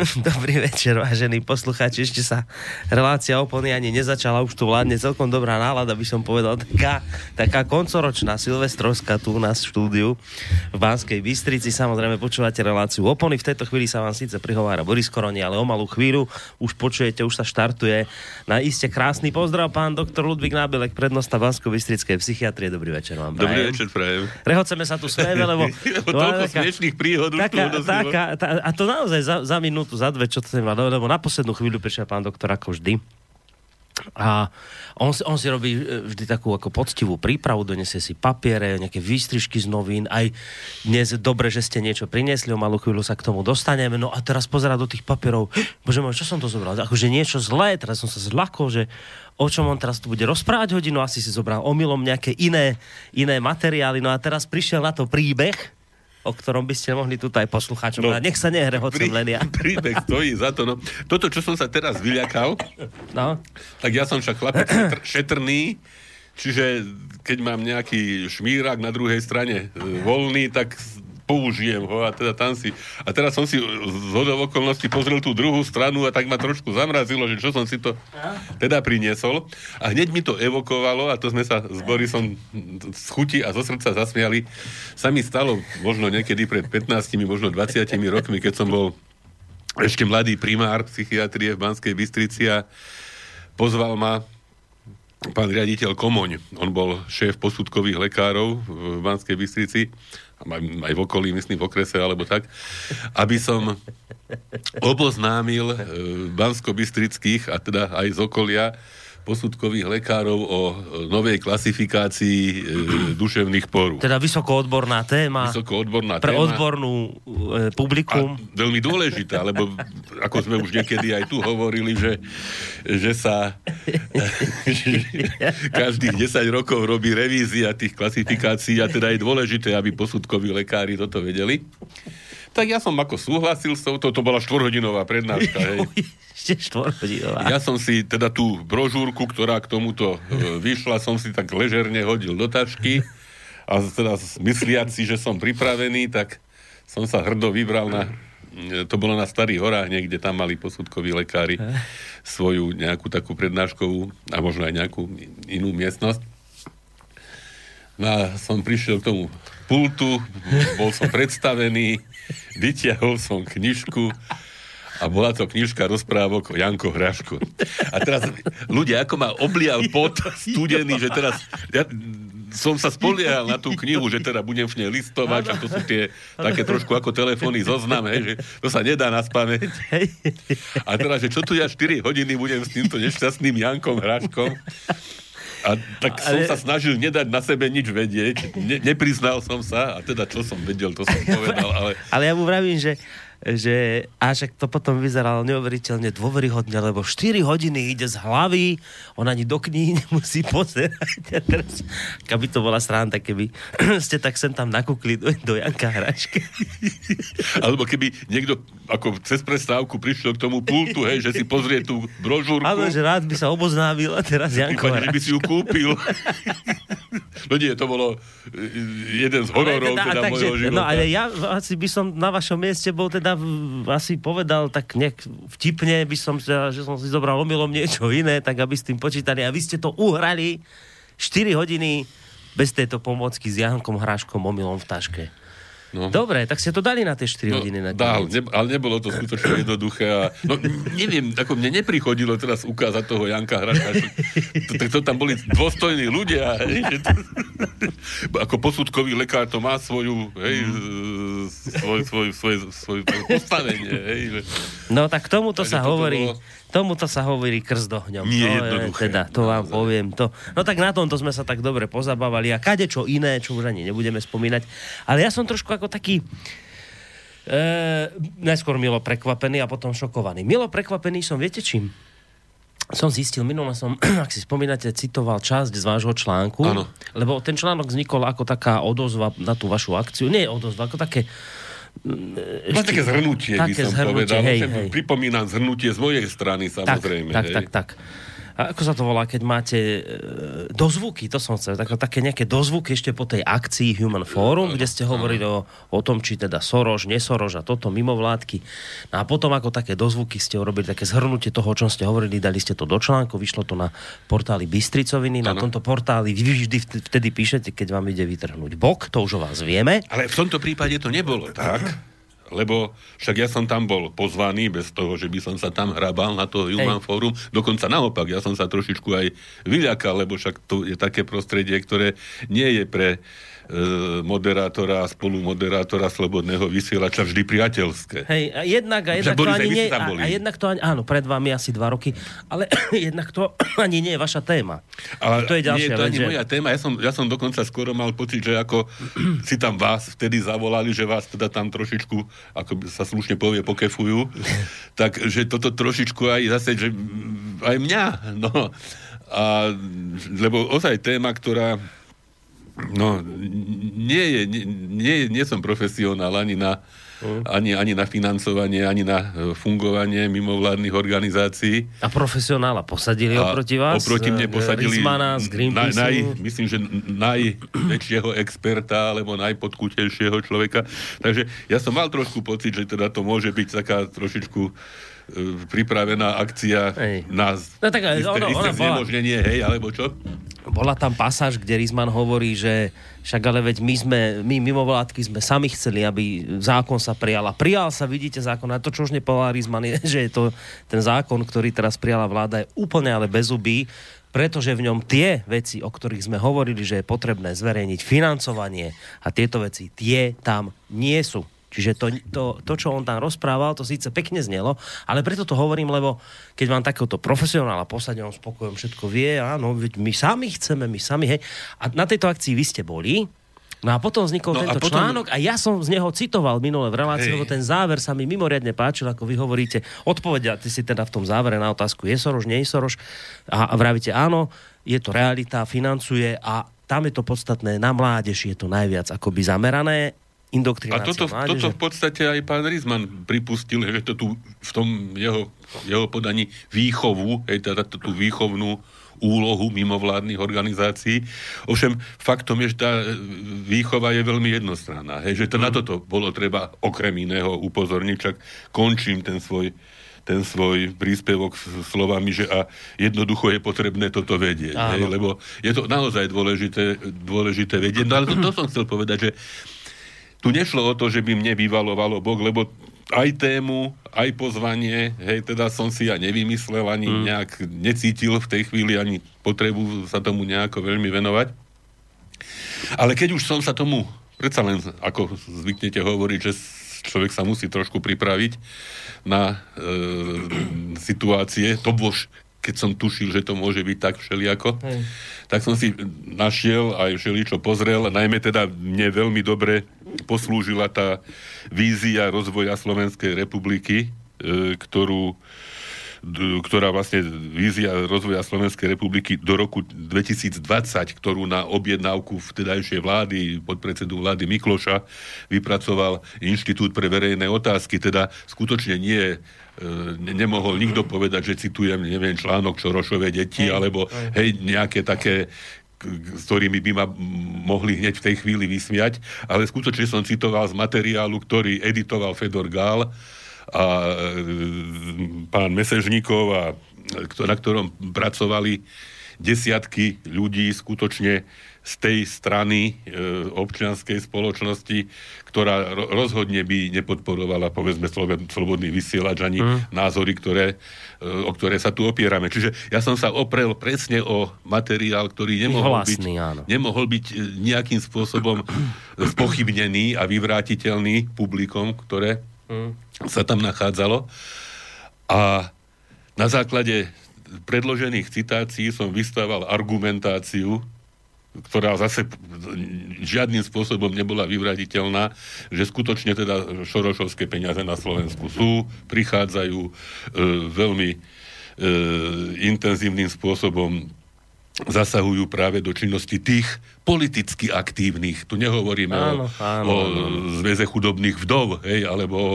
Добрый Dobrý večer, vážení poslucháči. Ešte sa relácia opony ani nezačala, už tu vládne celkom dobrá nálada, by som povedal. Taká, taká koncoročná silvestrovská tu u nás v štúdiu v Banskej Bystrici. Samozrejme počúvate reláciu opony. V tejto chvíli sa vám síce prihovára Boris Koroni, ale o malú chvíľu už počujete, už sa štartuje na iste krásny pozdrav pán doktor Ludvík Nábelek, prednosta Bansko-Bystrickej psychiatrie. Dobrý večer vám. Prajem. Dobrý večer, prajem. Rehoceme sa tu smejeme, lebo... toľko smiešných príhod taká, taká, tá, A to naozaj za, za minútu, za dve, čo to má, lebo na poslednú chvíľu prišiel pán doktor ako vždy. A on, on si robí e, vždy takú ako poctivú prípravu, donesie si papiere, nejaké výstrižky z novín, aj dnes dobre, že ste niečo priniesli, o malú chvíľu sa k tomu dostaneme, no a teraz pozera do tých papierov, bože môj, čo som to zobral? Akože niečo zlé, teraz som sa zlakol, že o čom on teraz tu bude rozprávať hodinu, asi si zobral omylom nejaké iné, iné materiály, no a teraz prišiel na to príbeh, o ktorom by ste mohli tu aj poslucháčom no, Nech sa nehre, hoď len ja. Príbeh stojí za to. No. Toto, čo som sa teraz vyľakal, no. tak ja som však chlapec šetr, šetrný, čiže keď mám nejaký šmírak na druhej strane e, voľný, tak použijem ho a teda tam si... A teraz som si z hodov okolností pozrel tú druhú stranu a tak ma trošku zamrazilo, že čo som si to teda priniesol. A hneď mi to evokovalo a to sme sa s Borisom z chuti a zo srdca zasmiali. Sa mi stalo možno niekedy pred 15, možno 20 rokmi, keď som bol ešte mladý primár psychiatrie v Banskej Bystrici a pozval ma pán riaditeľ Komoň. On bol šéf posudkových lekárov v Banskej Bystrici aj v okolí, myslím v okrese alebo tak, aby som oboznámil e, bansko-bystrických a teda aj z okolia posudkových lekárov o novej klasifikácii e, duševných porú. Teda vysokoodborná téma. Vysokoodborná pre téma. odbornú e, publikum. A veľmi dôležitá, lebo ako sme už niekedy aj tu hovorili, že, že sa že každých 10 rokov robí revízia tých klasifikácií a teda je dôležité, aby posudkoví lekári toto vedeli. Tak ja som ako súhlasil s touto, to bola štvorhodinová prednáška, hej. Ešte štvorhodinová. Ja som si teda tú brožúrku, ktorá k tomuto e, vyšla, som si tak ležerne hodil do tašky a teda mysliac si, že som pripravený, tak som sa hrdo vybral na e, to bolo na Starých horách, niekde tam mali posudkoví lekári svoju nejakú takú prednáškovú a možno aj nejakú inú miestnosť. No a som prišiel k tomu pultu, bol som predstavený, vyťahol som knižku a bola to knižka rozprávok o Janko Hraško. A teraz ľudia, ako ma oblial pot studený, že teraz ja, som sa spoliehal na tú knihu, že teda budem v nej listovať a to sú tie také trošku ako telefóny zoznam, hej, že to sa nedá na spameť. A teraz, že čo tu ja 4 hodiny budem s týmto nešťastným Jankom Hraškom a tak som ale... sa snažil nedať na sebe nič vedieť. Ne, nepriznal som sa a teda čo som vedel, to som povedal. Ale, ale ja mu vravím, že že a však to potom vyzeralo neuveriteľne dôveryhodne, lebo 4 hodiny ide z hlavy, on ani do knihy nemusí pozerať. A teraz, keby to bola strana, tak keby ste tak sem tam nakúkli do, do Janka Hračka. Alebo keby niekto ako cez prestávku prišiel k tomu pultu, hej, že si pozrie tú brožúrku. Ale že rád by sa oboznámil a teraz Janko že by si ju kúpil. no nie, to bolo e, jeden z hororov teda, teda takže, života. No ale ja asi by som na vašom mieste bol teda asi povedal tak nejak vtipne, by som, že som si zobral omylom niečo iné, tak aby s tým počítali. A vy ste to uhrali 4 hodiny bez tejto pomocky s Jankom Hráškom omylom v taške. No. Dobre, tak ste to dali na tie 4 no, hodiny. Na dá, ne, ale nebolo to skutočne jednoduché. A, no neviem, ako mne neprichodilo teraz ukázať toho Janka Hraška. To, to, to tam boli dôstojní ľudia. Hej, to, ako posudkový lekár to má svoju, hej, svoj, svoj, svoj, svoj, svoj postavenie. Hej, že... No tak k tomuto sa hovorí... Bolo Tomuto sa hovorí krst ohňom. Nie no, jednoduché. Teda, to vám poviem. To. No tak na tomto sme sa tak dobre pozabávali a kade čo iné, čo už ani nebudeme spomínať. Ale ja som trošku ako taký e, najskôr milo prekvapený a potom šokovaný. Milo prekvapený som, viete čím? Som zistil, minule som, ak si spomínate, citoval časť z vášho článku, ano. lebo ten článok vznikol ako taká odozva na tú vašu akciu. Nie odozva, ako také ešte, také zhrnutie, také by som zhrnutie, povedal. Hej, hej. Pripomínam zhrnutie z mojej strany, samozrejme. Tak, tak, tak, tak. A ako sa to volá, keď máte e, dozvuky, to som chcel, tak, také nejaké dozvuky ešte po tej akcii Human Forum, kde ste hovorili o, o tom, či teda Soroš, nesorož a toto mimovládky. No a potom ako také dozvuky ste urobili také zhrnutie toho, o čom ste hovorili, dali ste to do článku, vyšlo to na portáli Bystricoviny, na tomto portáli vy vždy vtedy píšete, keď vám ide vytrhnúť bok, to už o vás vieme. Ale v tomto prípade to nebolo tak lebo však ja som tam bol pozvaný bez toho, že by som sa tam hrabal na to Human Hej. Forum. Dokonca naopak, ja som sa trošičku aj vyľakal, lebo však to je také prostredie, ktoré nie je pre moderátora a spolumoderátora Slobodného vysielača vždy priateľské. Hej, a jednak, a jednak to ani nie, a, a jednak to ani, áno, pred vami asi dva roky, ale jednak to ani nie je vaša téma. Ale to je ďalšia nie je to vec, ani že... moja téma, ja som, ja som dokonca skoro mal pocit, že ako si tam vás vtedy zavolali, že vás teda tam trošičku, ako sa slušne povie, pokefujú, tak že toto trošičku aj zase, že aj mňa, no. A, lebo ozaj téma, ktorá No, nie, je, nie, nie, nie som profesionál ani na, mm. ani, ani na financovanie, ani na e, fungovanie mimovládnych organizácií. A profesionála posadili a oproti vás? Oproti mne e, posadili Rizmana z na, naj, myslím, že najväčšieho experta alebo najpodkutejšieho človeka. Takže ja som mal trošku pocit, že teda to môže byť taká trošičku E, pripravená akcia hej. na no, tak, isté, ono, isté znemožnenie, bola, hej, alebo čo? Bola tam pasáž, kde Rizman hovorí, že však ale veď my sme, my mimovládky sme sami chceli, aby zákon sa prijal. A prijal sa, vidíte, zákon. A to, čo už nepovedal Rizman, je, že je to ten zákon, ktorý teraz prijala vláda, je úplne ale bezubý pretože v ňom tie veci, o ktorých sme hovorili, že je potrebné zverejniť financovanie a tieto veci, tie tam nie sú. Čiže to, to, to, čo on tam rozprával, to síce pekne znelo, ale preto to hovorím, lebo keď mám takéhoto profesionála posadia, on spokojom všetko vie, áno, my sami chceme, my sami, hej. A na tejto akcii vy ste boli, No a potom vznikol no tento a potom... článok a ja som z neho citoval minule v relácii, lebo ten záver sa mi mimoriadne páčil, ako vy hovoríte. Odpovedia ty si teda v tom závere na otázku, je Soroš, nie je Soroš? A, a vravíte, áno, je to realita, financuje a tam je to podstatné, na mládež je to najviac akoby zamerané indoktrinácia A toto, toto v podstate aj pán Rizman pripustil, že to tu v tom jeho, jeho podaní výchovu, hej, teda tú výchovnú úlohu mimovládnych organizácií. Ovšem, faktom je, že tá výchova je veľmi jednostranná. Hej, že to mm. na toto bolo treba okrem iného upozorniť, čak končím ten svoj ten svoj príspevok slovami, že a jednoducho je potrebné toto vedieť. Hej, lebo je to naozaj dôležité, dôležité vedieť. No ale to, to som chcel povedať, že tu nešlo o to, že by mne vyvalovalo Boh, lebo aj tému, aj pozvanie, hej, teda som si ja nevymyslel, ani mm. nejak necítil v tej chvíli, ani potrebu sa tomu nejako veľmi venovať. Ale keď už som sa tomu, predsa len, ako zvyknete hovoriť, že človek sa musí trošku pripraviť na e, situácie, to bož, keď som tušil, že to môže byť tak všelijako, Hej. tak som si našiel aj všeličo pozrel, najmä teda mne veľmi dobre poslúžila tá vízia rozvoja Slovenskej republiky, e, ktorú ktorá vlastne vízia rozvoja Slovenskej republiky do roku 2020, ktorú na objednávku vtedajšej vlády, podpredsedu vlády Mikloša, vypracoval Inštitút pre verejné otázky. Teda skutočne nie nemohol nikto povedať, že citujem, neviem, článok Čorošové deti, alebo hej, nejaké také s ktorými by ma mohli hneď v tej chvíli vysmiať, ale skutočne som citoval z materiálu, ktorý editoval Fedor Gál a e, pán Mesežníkov, a, na ktorom pracovali desiatky ľudí skutočne z tej strany e, občianskej spoločnosti, ktorá ro- rozhodne by nepodporovala, povedzme, slobodný vysielač ani mm. názory, ktoré, e, o ktoré sa tu opierame. Čiže ja som sa oprel presne o materiál, ktorý nemohol, vlastný, byť, áno. nemohol byť e, nejakým spôsobom spochybnený a vyvrátiteľný publikom, ktoré mm. sa tam nachádzalo. A na základe predložených citácií som vystával argumentáciu, ktorá zase žiadnym spôsobom nebola vyvraditeľná, že skutočne teda šorošovské peniaze na Slovensku sú, prichádzajú e, veľmi e, intenzívnym spôsobom zasahujú práve do činnosti tých politicky aktívnych. Tu nehovoríme áno, o, áno, o zväze chudobných vdov, hej, alebo o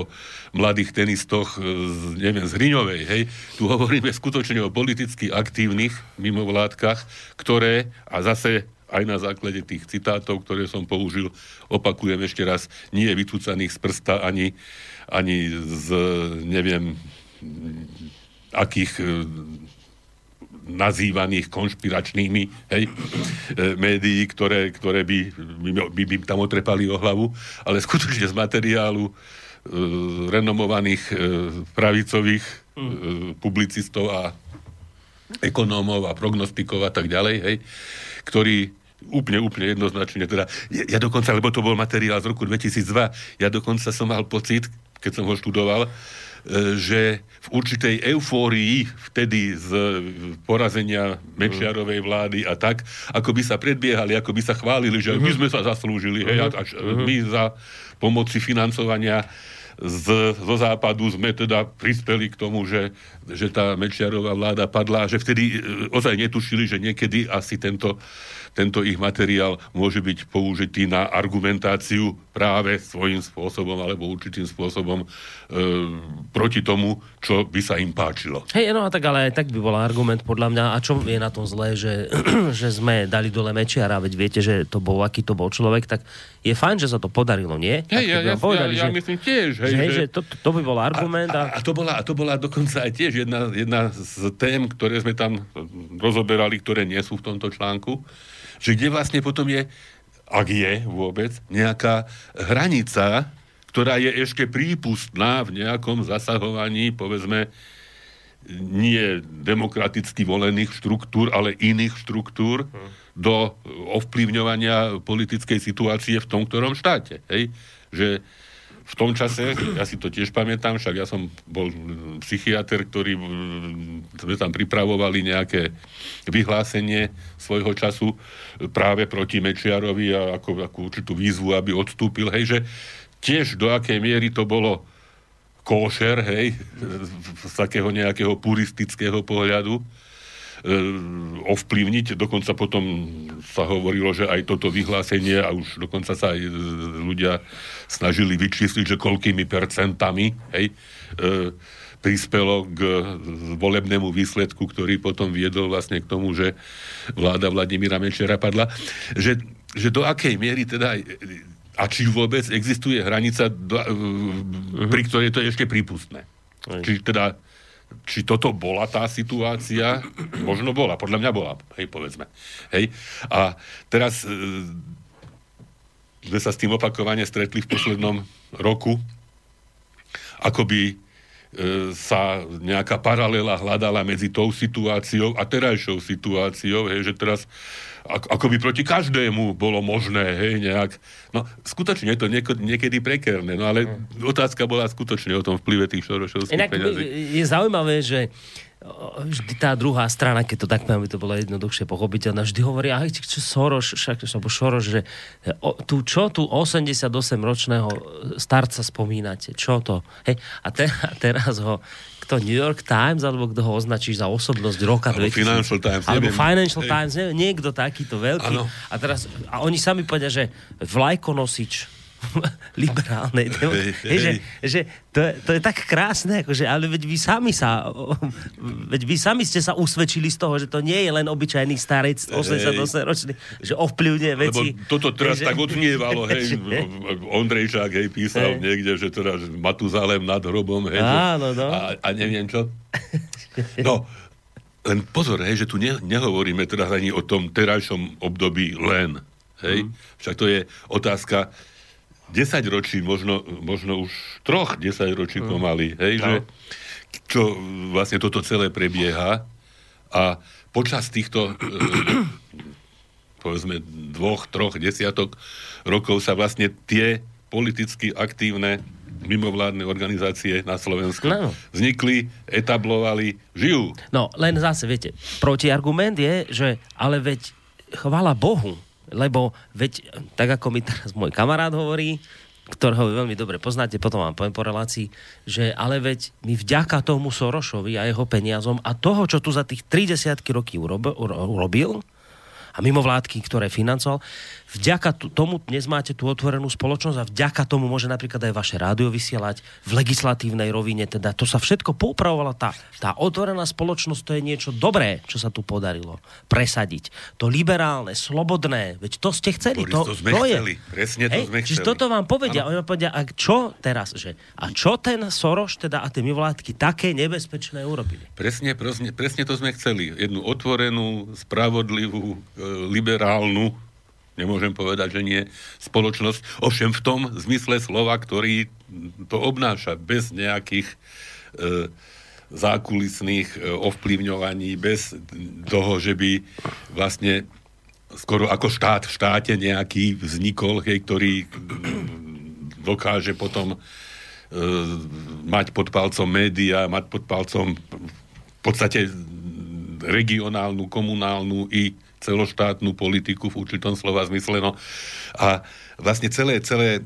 mladých tenistoch z, neviem, z Hriňovej, hej. Tu hovoríme skutočne o politicky aktívnych mimovládkach, ktoré, a zase aj na základe tých citátov, ktoré som použil, opakujem ešte raz, nie je vytúcaných z prsta ani, ani z, neviem, akých nazývaných konšpiračnými hej, e, médií, ktoré, ktoré by, by, by tam otrepali o hlavu, ale skutočne z materiálu e, renomovaných e, pravicových e, publicistov a ekonómov a prognostikov a tak ďalej, hej, ktorí úplne, úplne jednoznačne, teda, ja, ja dokonca, lebo to bol materiál z roku 2002, ja dokonca som mal pocit, keď som ho študoval, že v určitej eufórii vtedy z porazenia Mečiarovej vlády a tak, ako by sa predbiehali, ako by sa chválili, že my mhm. sme sa zaslúžili, hej, a, a mhm. my za pomoci financovania z, zo západu sme teda prispeli k tomu, že, že tá Mečiarová vláda padla, že vtedy e, ozaj netušili, že niekedy asi tento tento ich materiál môže byť použitý na argumentáciu práve svojím spôsobom alebo určitým spôsobom e, proti tomu, čo by sa im páčilo. Hej, no a tak ale aj tak by bol argument podľa mňa. A čo je na tom zlé, že, že sme dali dole Mečiara, veď viete, že to bol, aký to bol človek, tak je fajn, že sa to podarilo, nie? Hej, ja, ja, povedali, ja, ja že, myslím tiež. Hej, že, že, že to, to by bol argument. A, a, a, to bola, a to bola dokonca aj tiež jedna, jedna z tém, ktoré sme tam rozoberali, ktoré nie sú v tomto článku že kde vlastne potom je, ak je vôbec, nejaká hranica, ktorá je ešte prípustná v nejakom zasahovaní, povedzme, nie demokraticky volených štruktúr, ale iných štruktúr hmm. do ovplyvňovania politickej situácie v tom ktorom štáte. Hej? Že v tom čase, ja si to tiež pamätám, však ja som bol psychiatr, ktorý sme tam pripravovali nejaké vyhlásenie svojho času práve proti Mečiarovi a ako, ako určitú výzvu, aby odstúpil, hej, že tiež do akej miery to bolo kóšer, hej, z takého nejakého puristického pohľadu, E, ovplyvniť. Dokonca potom sa hovorilo, že aj toto vyhlásenie a už dokonca sa aj e, ľudia snažili vyčísliť, že koľkými percentami hej, e, prispelo k volebnému výsledku, ktorý potom viedol vlastne k tomu, že vláda Vladimíra Mečera padla. Že, že do akej miery teda a či vôbec existuje hranica, do, pri ktorej to je ešte prípustné. Či teda či toto bola tá situácia, možno bola, podľa mňa bola, hej, povedzme. Hej. A teraz e, sme sa s tým opakovane stretli v poslednom roku, ako by e, sa nejaká paralela hľadala medzi tou situáciou a terajšou situáciou, hej, že teraz ako, by proti každému bolo možné, hej, nejak. No, skutočne je to nieko, niekedy prekerné, no ale mm. otázka bola skutočne o tom vplyve tých šorošovských Inak peňazí. Je zaujímavé, že vždy tá druhá strana, keď to tak by to bolo jednoduchšie pochopiť, ona vždy hovorí, aj čo Soros, však, alebo Šoroš, že o, tu, čo tu 88-ročného starca spomínate, čo to? Hej? A, te, a teraz ho kto New York Times, alebo kto ho označí za osobnosť roka alebo 2000. Financial Times, Alebo neviem. Financial Hej. Times, neviem, niekto takýto veľký. Ano. A teraz, a oni sami povedia, že vlajkonosič liberálnej. Hej, hej. Že, že to, je, to je tak krásne, akože, ale veď vy sami sa veď vy sami ste sa usvedčili z toho, že to nie je len obyčajný starec 88 ročný, že ovplyvňuje veci. Lebo toto teraz hej, tak odnievalo, hej, Ondrejčák, hej, písal hej. niekde, že teda Matuzalem nad hrobom, hej, Áno, no. a, a neviem čo. No, len pozor, hej, že tu ne, nehovoríme teraz ani o tom terajšom období len. Hej? Mm. Však to je otázka 10 ročí, možno, možno už troch 10 ročí mm. pomaly, hej, no. že čo vlastne toto celé prebieha a počas týchto e, povedzme dvoch, troch desiatok rokov sa vlastne tie politicky aktívne mimovládne organizácie na Slovensku no. vznikli, etablovali, žijú. No, len zase, viete, protiargument je, že ale veď chvala Bohu, lebo veď, tak ako mi teraz môj kamarát hovorí, ktorého veľmi dobre poznáte, potom vám poviem po relácii, že ale veď my vďaka tomu Sorošovi a jeho peniazom a toho, čo tu za tých 30 roky urobil, urobil a mimovládky, ktoré financoval, vďaka tomu dnes máte tú otvorenú spoločnosť a vďaka tomu môže napríklad aj vaše rádio vysielať v legislatívnej rovine. Teda to sa všetko poupravovala. Tá, tá otvorená spoločnosť to je niečo dobré, čo sa tu podarilo presadiť. To liberálne, slobodné, veď to ste chceli. Boris, to, to, sme to chceli. Je. Presne to Hej, sme chceli. toto vám povedia. Oni vám povedia, a čo teraz? Že, a čo ten Soroš teda a tie mimovládky také nebezpečné urobili? Presne, presne, presne to sme chceli. Jednu otvorenú, spravodlivú, liberálnu nemôžem povedať, že nie, spoločnosť, ovšem v tom zmysle slova, ktorý to obnáša, bez nejakých e, zákulisných e, ovplyvňovaní, bez toho, že by vlastne skoro ako štát v štáte nejaký vznikol, hej, ktorý dokáže potom e, mať pod palcom média, mať pod palcom v podstate regionálnu, komunálnu i celoštátnu politiku v určitom slova zmysle. No. A vlastne celé, celé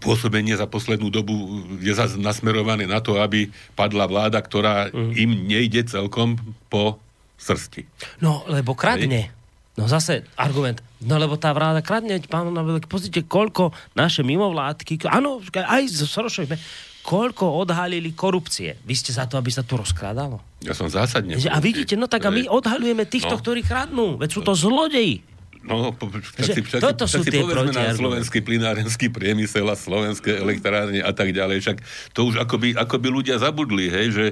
pôsobenie za poslednú dobu je zase nasmerované na to, aby padla vláda, ktorá mm. im nejde celkom po srsti. No, lebo kradne. Hej. No zase argument, no lebo tá vláda kradne, pán Navelek, pozrite, koľko naše mimovládky, áno, aj z Sorošových, koľko odhalili korupcie. Vy ste za to, aby sa to rozkrádalo? Ja som zásadne. A vidíte, no tak a my odhalujeme týchto, no. ktorí kradnú. Veď sú to zlodeji. No, však si, však, toto sú tak si tie povedzme na slovenský plinárenský priemysel a slovenské elektrárne a tak ďalej. Však to už akoby, akoby ľudia zabudli, hej, že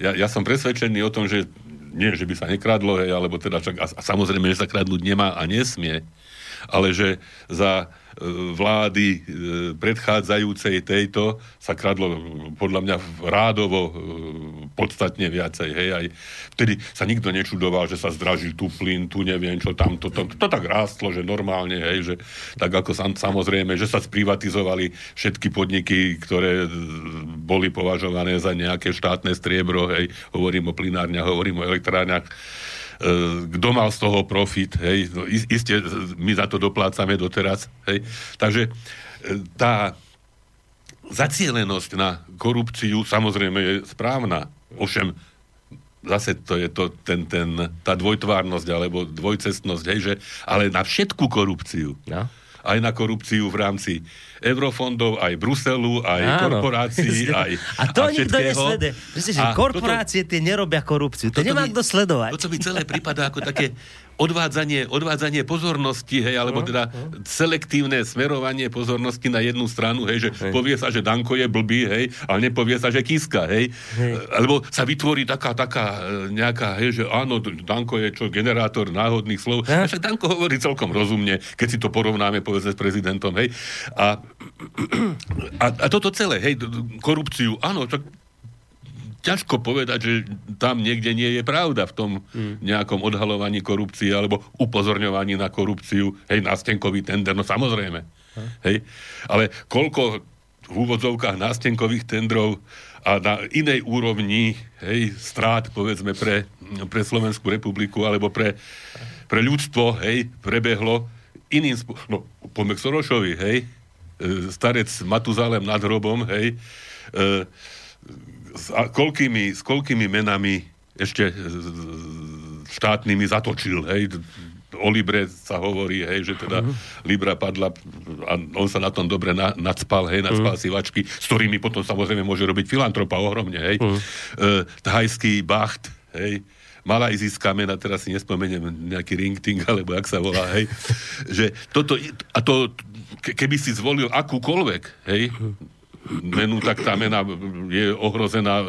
ja, ja som presvedčený o tom, že nie, že by sa nekradlo, hej, alebo teda však, a, a samozrejme, že sa kradnúť nemá a nesmie, ale že za vlády e, predchádzajúcej tejto sa kradlo podľa mňa rádovo e, podstatne viacej. Hej, aj vtedy sa nikto nečudoval, že sa zdražil tu plyn, tu neviem čo, tam to, to, to, tak rástlo, že normálne, hej, že tak ako sam, samozrejme, že sa sprivatizovali všetky podniky, ktoré e, boli považované za nejaké štátne striebro, hej, hovorím o plinárniach, hovorím o elektrárniach, kto mal z toho profit, hej, no, iste my za to doplácame doteraz, hej. Takže e, tá zacielenosť na korupciu samozrejme je správna. Ovšem, zase to je to, ten, ten, tá dvojtvárnosť alebo dvojcestnosť, hej, že, ale na všetku korupciu. No aj na korupciu v rámci eurofondov, aj Bruselu, aj Áno. korporácií, aj A to a nikto nesleduje. Myslím, že korporácie toto, tie nerobia korupciu. To nemá kto sledovať. To, co mi celé prípada ako také odvádzanie, odvádzanie pozornosti, hej, alebo teda selektívne smerovanie pozornosti na jednu stranu, hej, že hej. povie sa, že Danko je blbý, hej, ale nepovie sa, že Kiska, hej. hej. Alebo sa vytvorí taká, taká e, nejaká, hej, že áno, Danko je čo, generátor náhodných slov. Ja. Však Danko hovorí celkom rozumne, keď si to porovnáme, povedzme, s prezidentom, hej. A, a, a toto celé, hej, korupciu, áno, tak ťažko povedať, že tam niekde nie je pravda v tom mm. nejakom odhalovaní korupcie alebo upozorňovaní na korupciu. Hej, nástenkový tender, no samozrejme. Hm. Hej. Ale koľko v úvodzovkách nástenkových tendrov a na inej úrovni hej, strát, povedzme, pre, pre Slovenskú republiku alebo pre, pre ľudstvo, hej, prebehlo iným spôsobom. No, poďme k Sorošovi, hej, e, starec Matuzálem nad hrobom, hej, e, s, a koľkými, s koľkými menami ešte štátnymi zatočil, hej, o Libre sa hovorí, hej, že teda uh-huh. Libra padla a on sa na tom dobre na, nadspal, hej, nadspal uh-huh. si vačky, s ktorými potom samozrejme môže robiť filantropa ohromne, hej. Uh-huh. E, thajský bacht, hej, malajzijská mena, teraz si nespomeniem nejaký ringting, alebo jak sa volá, hej, že toto, a to, keby si zvolil akúkoľvek, hej, uh-huh menu, tak tá mena je ohrozená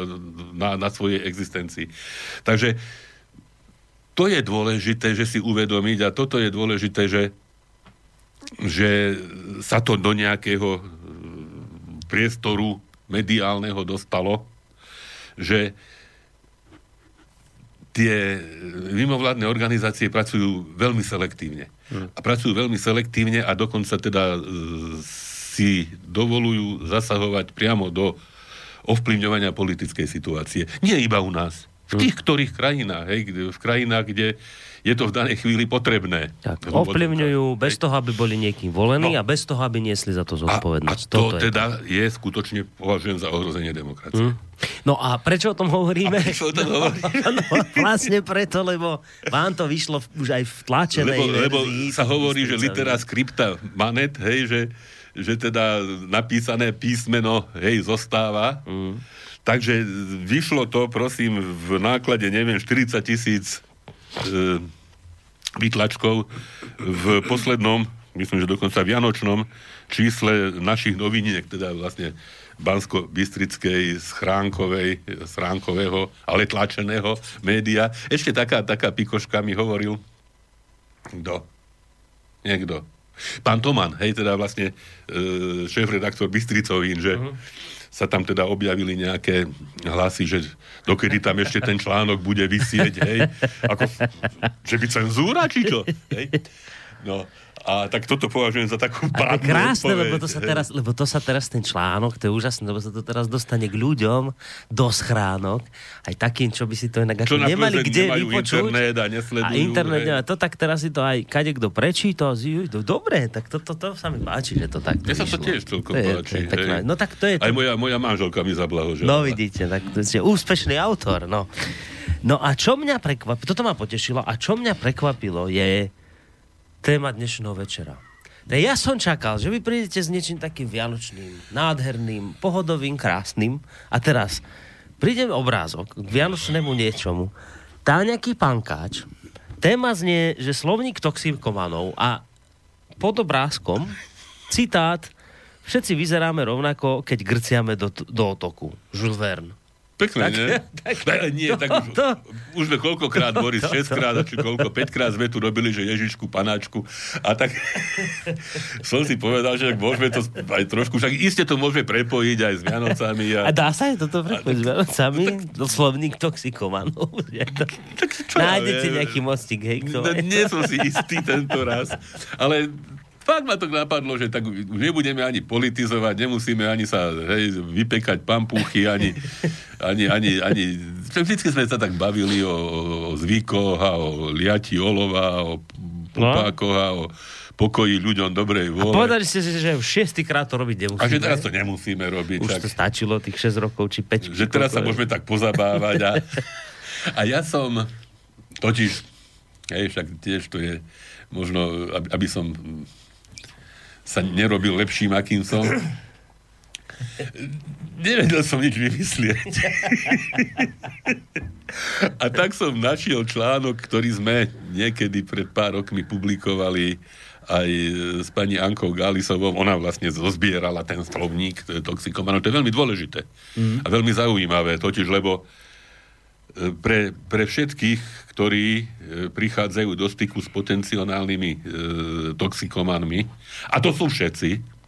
na, na svojej existencii. Takže to je dôležité, že si uvedomiť a toto je dôležité, že, že sa to do nejakého priestoru mediálneho dostalo, že tie mimovládne organizácie pracujú veľmi selektívne. Hmm. A pracujú veľmi selektívne a dokonca teda si dovolujú zasahovať priamo do ovplyvňovania politickej situácie. Nie iba u nás. V tých hm. ktorých krajinách, hej, v krajinách, kde je to v danej chvíli potrebné. Tak, ovplyvňujú bez toho, aby boli niekým volení no. a bez toho, aby niesli za to zodpovednosť. A, a to Toto teda je, je skutočne považujem za ohrozenie demokracie. Hmm. No a prečo o tom hovoríme? A prečo o tom hovoríme? no, vlastne preto, lebo vám to vyšlo už aj v tlačenej lebo, lebo sa hovorí, že litera scripta manet, hej, že, že teda napísané písmeno, hej, zostáva. Mm. Takže vyšlo to, prosím, v náklade, neviem, 40 tisíc e, vytlačkov v poslednom, myslím, že dokonca vianočnom čísle našich noviniek, teda vlastne Bansko-Bystrickej schránkovej, schránkového, ale tlačeného média. Ešte taká, taká pikoška mi hovoril, kto? Niekto. Pán Toman, hej, teda vlastne e, šéf-redaktor Bystricovín, že uh-huh sa tam teda objavili nejaké hlasy, že dokedy tam ešte ten článok bude vysieť, hej, ako, že by cenzúra, či čo? Hej? No, a tak toto považujem za takú pádnu krásne, lebo to, sa teraz, lebo to sa teraz ten článok, to je úžasné, lebo sa to teraz dostane k ľuďom do schránok, aj takým, čo by si to inak čo nemali kde vypočuť. internet a nesledujú. A internet, a to tak teraz si to aj kade kto prečíta, to, dobre, tak to, to, to, sa mi páči, že to tak. Mne sa to tiež celkom páči. No tak to je... To... Aj moja, moja manželka mi zablahožila. No vidíte, tak to je úspešný autor, no. No a čo mňa prekvapilo, toto ma potešilo, a čo mňa prekvapilo je, téma dnešného večera. Ja som čakal, že vy prídete s niečím takým vianočným, nádherným, pohodovým, krásnym a teraz príde obrázok k vianočnému niečomu, tá nejaký pankáč, téma znie, že slovník toxikomanov a pod obrázkom citát Všetci vyzeráme rovnako, keď grciame do, do otoku. Jules Verne. Pekné, tak, nie? Tak, tak, nie, tak už, to, už sme koľkokrát, Boris, 6 krát, či koľko, 5 krát sme tu robili, že Ježišku, panáčku. A tak som si povedal, že môžeme to aj trošku, však iste to môžeme prepojiť aj s Vianocami. A, a dá sa aj toto prepojiť s Vianocami? No, slovník toxikomanov. tak, čo Nájdete ja nejaký mostík, hej, kto no, Nie som si istý tento raz. Ale fakt ma to napadlo, že tak už nebudeme ani politizovať, nemusíme ani sa hej, vypekať pampúchy, ani, ani, ani, ani... Vždycky sme sa tak bavili o, o zvykoch a o liati olova, o pupákoch a o pokoji ľuďom dobrej vôle. A povedali ste, že už šiestýkrát to robiť nemusíme. A že teraz to nemusíme robiť. Už tak, to stačilo tých 6 rokov, či 5. Že teraz sa môžeme tak pozabávať. A, a ja som totiž, hej, však tiež to je možno, aby, aby som sa nerobil lepším, akým som. Nevedel som nič vymyslieť. A tak som našiel článok, ktorý sme niekedy pred pár rokmi publikovali aj s pani Ankou Gálisovou. Ona vlastne zozbierala ten slovník toxikomanov. To je veľmi dôležité mm. a veľmi zaujímavé, totiž lebo pre, pre všetkých, ktorí e, prichádzajú do styku s potenciálnymi e, toxikomanmi, a to sú všetci,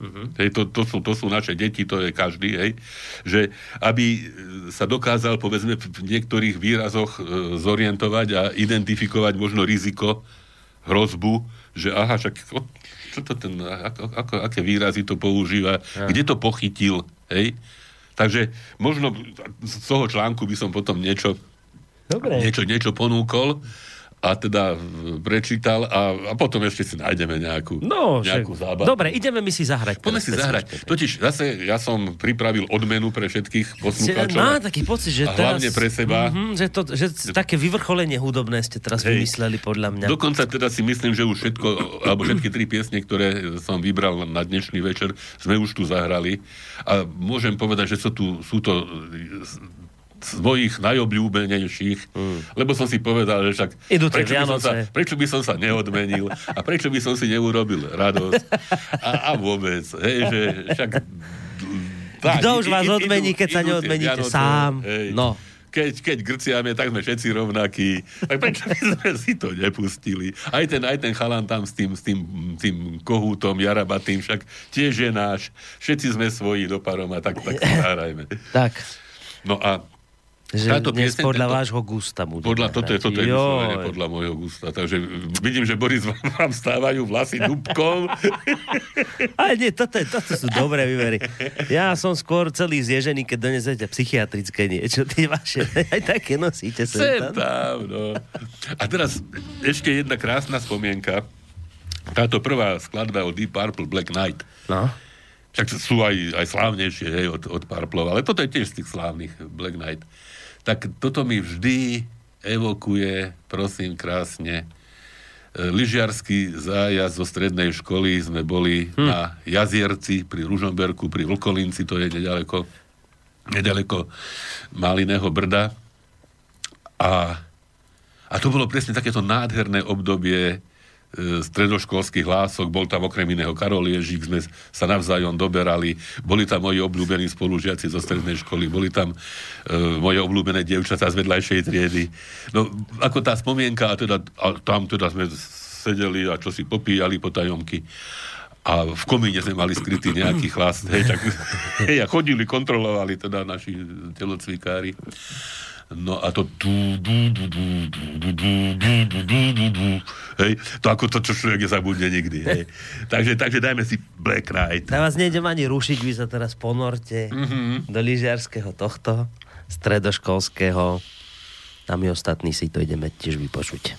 Uh-huh. Hej, to, to, sú, to sú naše deti, to je každý, hej, že aby sa dokázal, povedzme, v niektorých výrazoch e, zorientovať a identifikovať možno riziko, hrozbu, že aha, však čo to ten, ako, ako, aké výrazy to používa, ja. kde to pochytil, hej. Takže možno z toho článku by som potom niečo, Dobre. niečo, niečo ponúkol a teda prečítal a, a potom ešte si nájdeme nejakú, no, nejakú zábavu. Dobre, ideme my si zahrať. Poďme si zahrať. Totiž zase ja som pripravil odmenu pre všetkých poslucháčov. Má taký pocit, že a teraz... hlavne pre seba. Mm-hmm, že, to, že také vyvrcholenie hudobné ste teraz hej, vymysleli podľa mňa. Dokonca teda si myslím, že už všetko, alebo všetky tri piesne, ktoré som vybral na dnešný večer, sme už tu zahrali. A môžem povedať, že sú, tu, sú to z mojich najobľúbenejších, mm. lebo som si povedal, že však prečo by, som sa, prečo by som sa neodmenil a prečo by som si neurobil radosť a, a vôbec, hej, že však Kto už vás odmení, keď sa neodmeníte Vianoce, sám? Hej. No keď, keď grciame, tak sme všetci rovnakí. Tak prečo by sme si to nepustili? Aj ten, aj ten chalan tam s tým, s tým, tým kohútom, jarabatým, však tiež je náš. Všetci sme svoji do paroma, tak, tak zahrajme. Tak. No a Že Táto dnes pieseň, podľa tento, vášho gusta bude. Podľa, toto je, toto je podľa môjho gusta. Takže vidím, že Boris vám stávajú vlasy dubkom. Ale nie, toto, toto sú dobré vývery. Ja som skôr celý zježený, keď donesete psychiatrické niečo. Ty vaše, aj také nosíte sem tam. no. A teraz ešte jedna krásna spomienka. Táto prvá skladba od Deep Purple, Black Knight. No. Však sú aj, aj slávnejšie hej, od, od Purple, ale toto je tiež z tých slávnych Black Knight tak toto mi vždy evokuje, prosím, krásne, e, lyžiarský zájazd zo strednej školy sme boli hm. na Jazierci pri Ružomberku, pri Vlkolinci, to je nedaleko, nedaleko Maliného Brda. A, a to bolo presne takéto nádherné obdobie stredoškolských hlások, bol tam okrem iného Karol Ježík, sme sa navzájom doberali, boli tam moji obľúbení spolužiaci zo strednej školy, boli tam uh, moje obľúbené dievčatá z vedľajšej triedy. No, ako tá spomienka, a, teda, a tam teda sme sedeli a čo si popíjali po tajomky a v komíne sme mali skrytý nejaký chlast, hej, tak hej, a chodili, kontrolovali teda naši telocvikári. No a to hej, to ako to, čo človek nezabudne nikdy, hej. Takže, takže dajme si Black Knight. Ja vás nejdem ani rušiť, vy sa teraz ponorte mm-hmm. do lyžiarského tohto, stredoškolského a my ostatní si to ideme tiež vypočuť.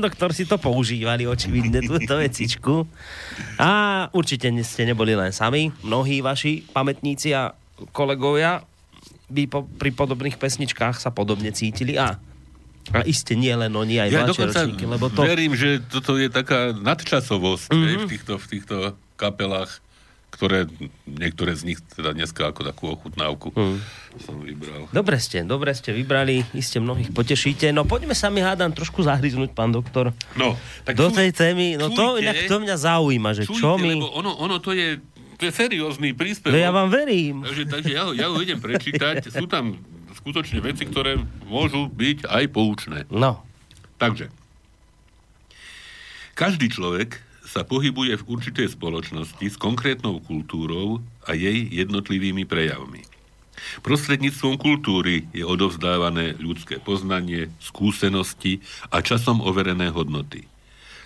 Pán doktor, si to používali očividne, túto vecičku. A určite ste neboli len sami. Mnohí vaši pamätníci a kolegovia by po, pri podobných pesničkách sa podobne cítili. A a iste nie len oni, aj ja ročníky, lebo to... verím, že toto je taká nadčasovosť mm-hmm. v, týchto, v týchto kapelách ktoré niektoré z nich teda dneska ako takú ochutnávku mm. som vybral. Dobre ste, dobre ste vybrali, iste mnohých potešíte. No poďme sa mi hádam trošku zahryznúť, pán doktor. No, tak do tej témy, no čujte, to, inak to mňa zaujíma, že čujte, čo mi... Lebo ono, ono to je to je seriózny príspevok. No ja vám verím. Takže, takže ja, ho, ja ho idem prečítať. Sú tam skutočne veci, ktoré môžu byť aj poučné. No. Takže. Každý človek sa pohybuje v určitej spoločnosti s konkrétnou kultúrou a jej jednotlivými prejavmi. Prostredníctvom kultúry je odovzdávané ľudské poznanie, skúsenosti a časom overené hodnoty.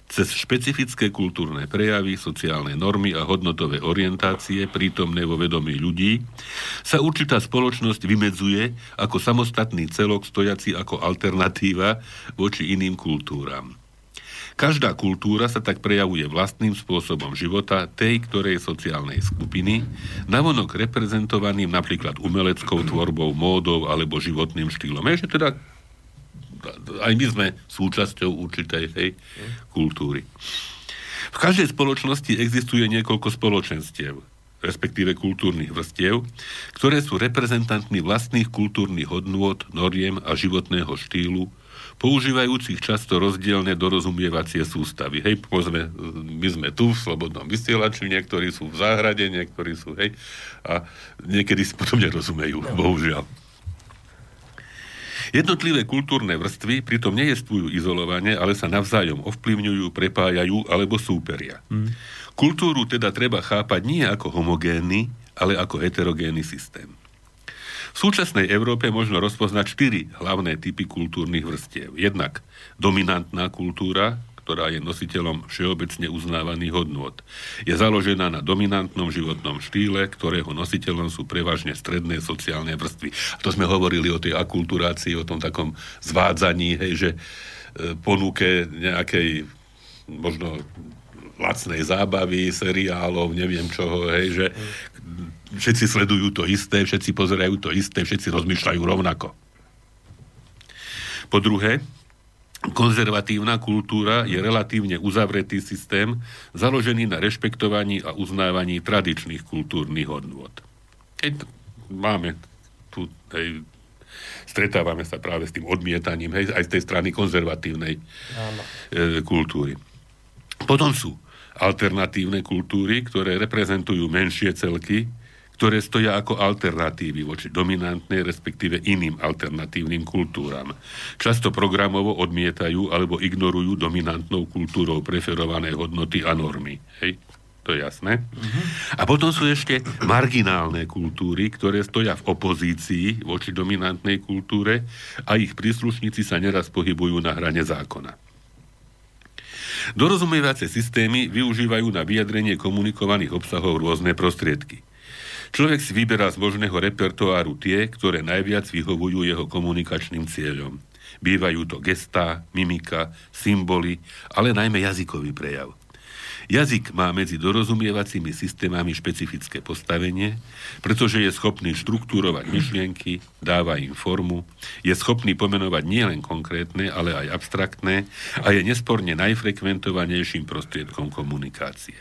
Cez špecifické kultúrne prejavy, sociálne normy a hodnotové orientácie prítomné vo vedomí ľudí sa určitá spoločnosť vymedzuje ako samostatný celok stojaci ako alternatíva voči iným kultúram. Každá kultúra sa tak prejavuje vlastným spôsobom života tej ktorej sociálnej skupiny, navonok reprezentovaným napríklad umeleckou tvorbou, módou alebo životným štýlom. Je, teda aj my sme súčasťou určitej hej, kultúry. V každej spoločnosti existuje niekoľko spoločenstiev, respektíve kultúrnych vrstiev, ktoré sú reprezentantmi vlastných kultúrnych hodnôt, noriem a životného štýlu, používajúcich často rozdielne dorozumievacie sústavy. Hej, povedzme, my sme tu v Slobodnom vysielači, niektorí sú v záhrade, niektorí sú, hej, a niekedy si potom nerozumejú, no. bohužiaľ. Jednotlivé kultúrne vrstvy pritom nejestvujú izolovane, ale sa navzájom ovplyvňujú, prepájajú alebo súperia. Mm. Kultúru teda treba chápať nie ako homogénny, ale ako heterogénny systém. V súčasnej Európe možno rozpoznať štyri hlavné typy kultúrnych vrstiev. Jednak dominantná kultúra, ktorá je nositeľom všeobecne uznávaných hodnôt. Je založená na dominantnom životnom štýle, ktorého nositeľom sú prevažne stredné sociálne vrstvy. A to sme hovorili o tej akulturácii, o tom takom zvádzaní, hej, že e, ponúke nejakej možno lacnej zábavy, seriálov, neviem čoho, hej, že všetci sledujú to isté, všetci pozerajú to isté, všetci rozmýšľajú rovnako. Po druhé, konzervatívna kultúra je relatívne uzavretý systém, založený na rešpektovaní a uznávaní tradičných kultúrnych hodnôt. Keď máme tu, hej, stretávame sa práve s tým odmietaním, hej, aj z tej strany konzervatívnej e, kultúry. Potom sú alternatívne kultúry, ktoré reprezentujú menšie celky, ktoré stoja ako alternatívy voči dominantnej, respektíve iným alternatívnym kultúram. Často programovo odmietajú alebo ignorujú dominantnou kultúrou preferované hodnoty a normy. Hej? To je jasné. Uh-huh. A potom sú ešte marginálne kultúry, ktoré stoja v opozícii voči dominantnej kultúre a ich príslušníci sa neraz pohybujú na hrane zákona. Dorozumievacie systémy využívajú na vyjadrenie komunikovaných obsahov rôzne prostriedky. Človek si vyberá z možného repertoáru tie, ktoré najviac vyhovujú jeho komunikačným cieľom. Bývajú to gestá, mimika, symboly, ale najmä jazykový prejav. Jazyk má medzi dorozumievacími systémami špecifické postavenie, pretože je schopný štruktúrovať myšlienky, dáva im formu, je schopný pomenovať nielen konkrétne, ale aj abstraktné a je nesporne najfrekventovanejším prostriedkom komunikácie.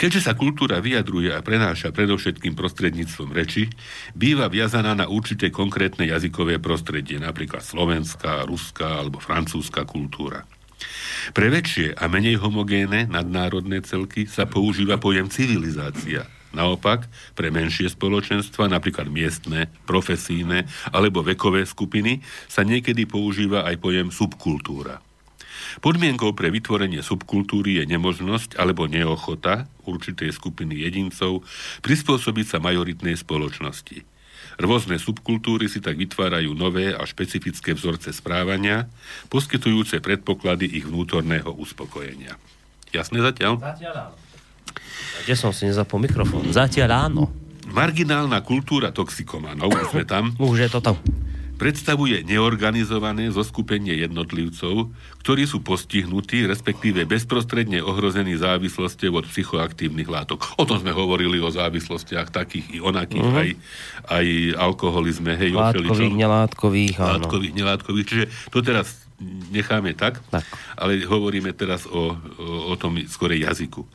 Keďže sa kultúra vyjadruje a prenáša predovšetkým prostredníctvom reči, býva viazaná na určité konkrétne jazykové prostredie, napríklad slovenská, ruská alebo francúzska kultúra. Pre väčšie a menej homogénne nadnárodné celky sa používa pojem civilizácia. Naopak, pre menšie spoločenstva, napríklad miestne, profesíne alebo vekové skupiny, sa niekedy používa aj pojem subkultúra. Podmienkou pre vytvorenie subkultúry je nemožnosť alebo neochota určitej skupiny jedincov prispôsobiť sa majoritnej spoločnosti. Rôzne subkultúry si tak vytvárajú nové a špecifické vzorce správania, poskytujúce predpoklady ich vnútorného uspokojenia. Jasné zatiaľ? Zatiaľ áno. Kde som si nezapol mikrofón? Zatiaľ áno. Marginálna kultúra toxikomanov, už sme tam. Už je to tam predstavuje neorganizované zoskupenie jednotlivcov, ktorí sú postihnutí, respektíve bezprostredne ohrození závislosťou od psychoaktívnych látok. O tom sme hovorili o závislostiach takých i onakých, uh-huh. aj, aj alkoholizme, hej, Látkových, nelátkových, áno. Látkových, nelátkových, čiže to teraz necháme tak, tak. ale hovoríme teraz o, o, o tom skorej jazyku.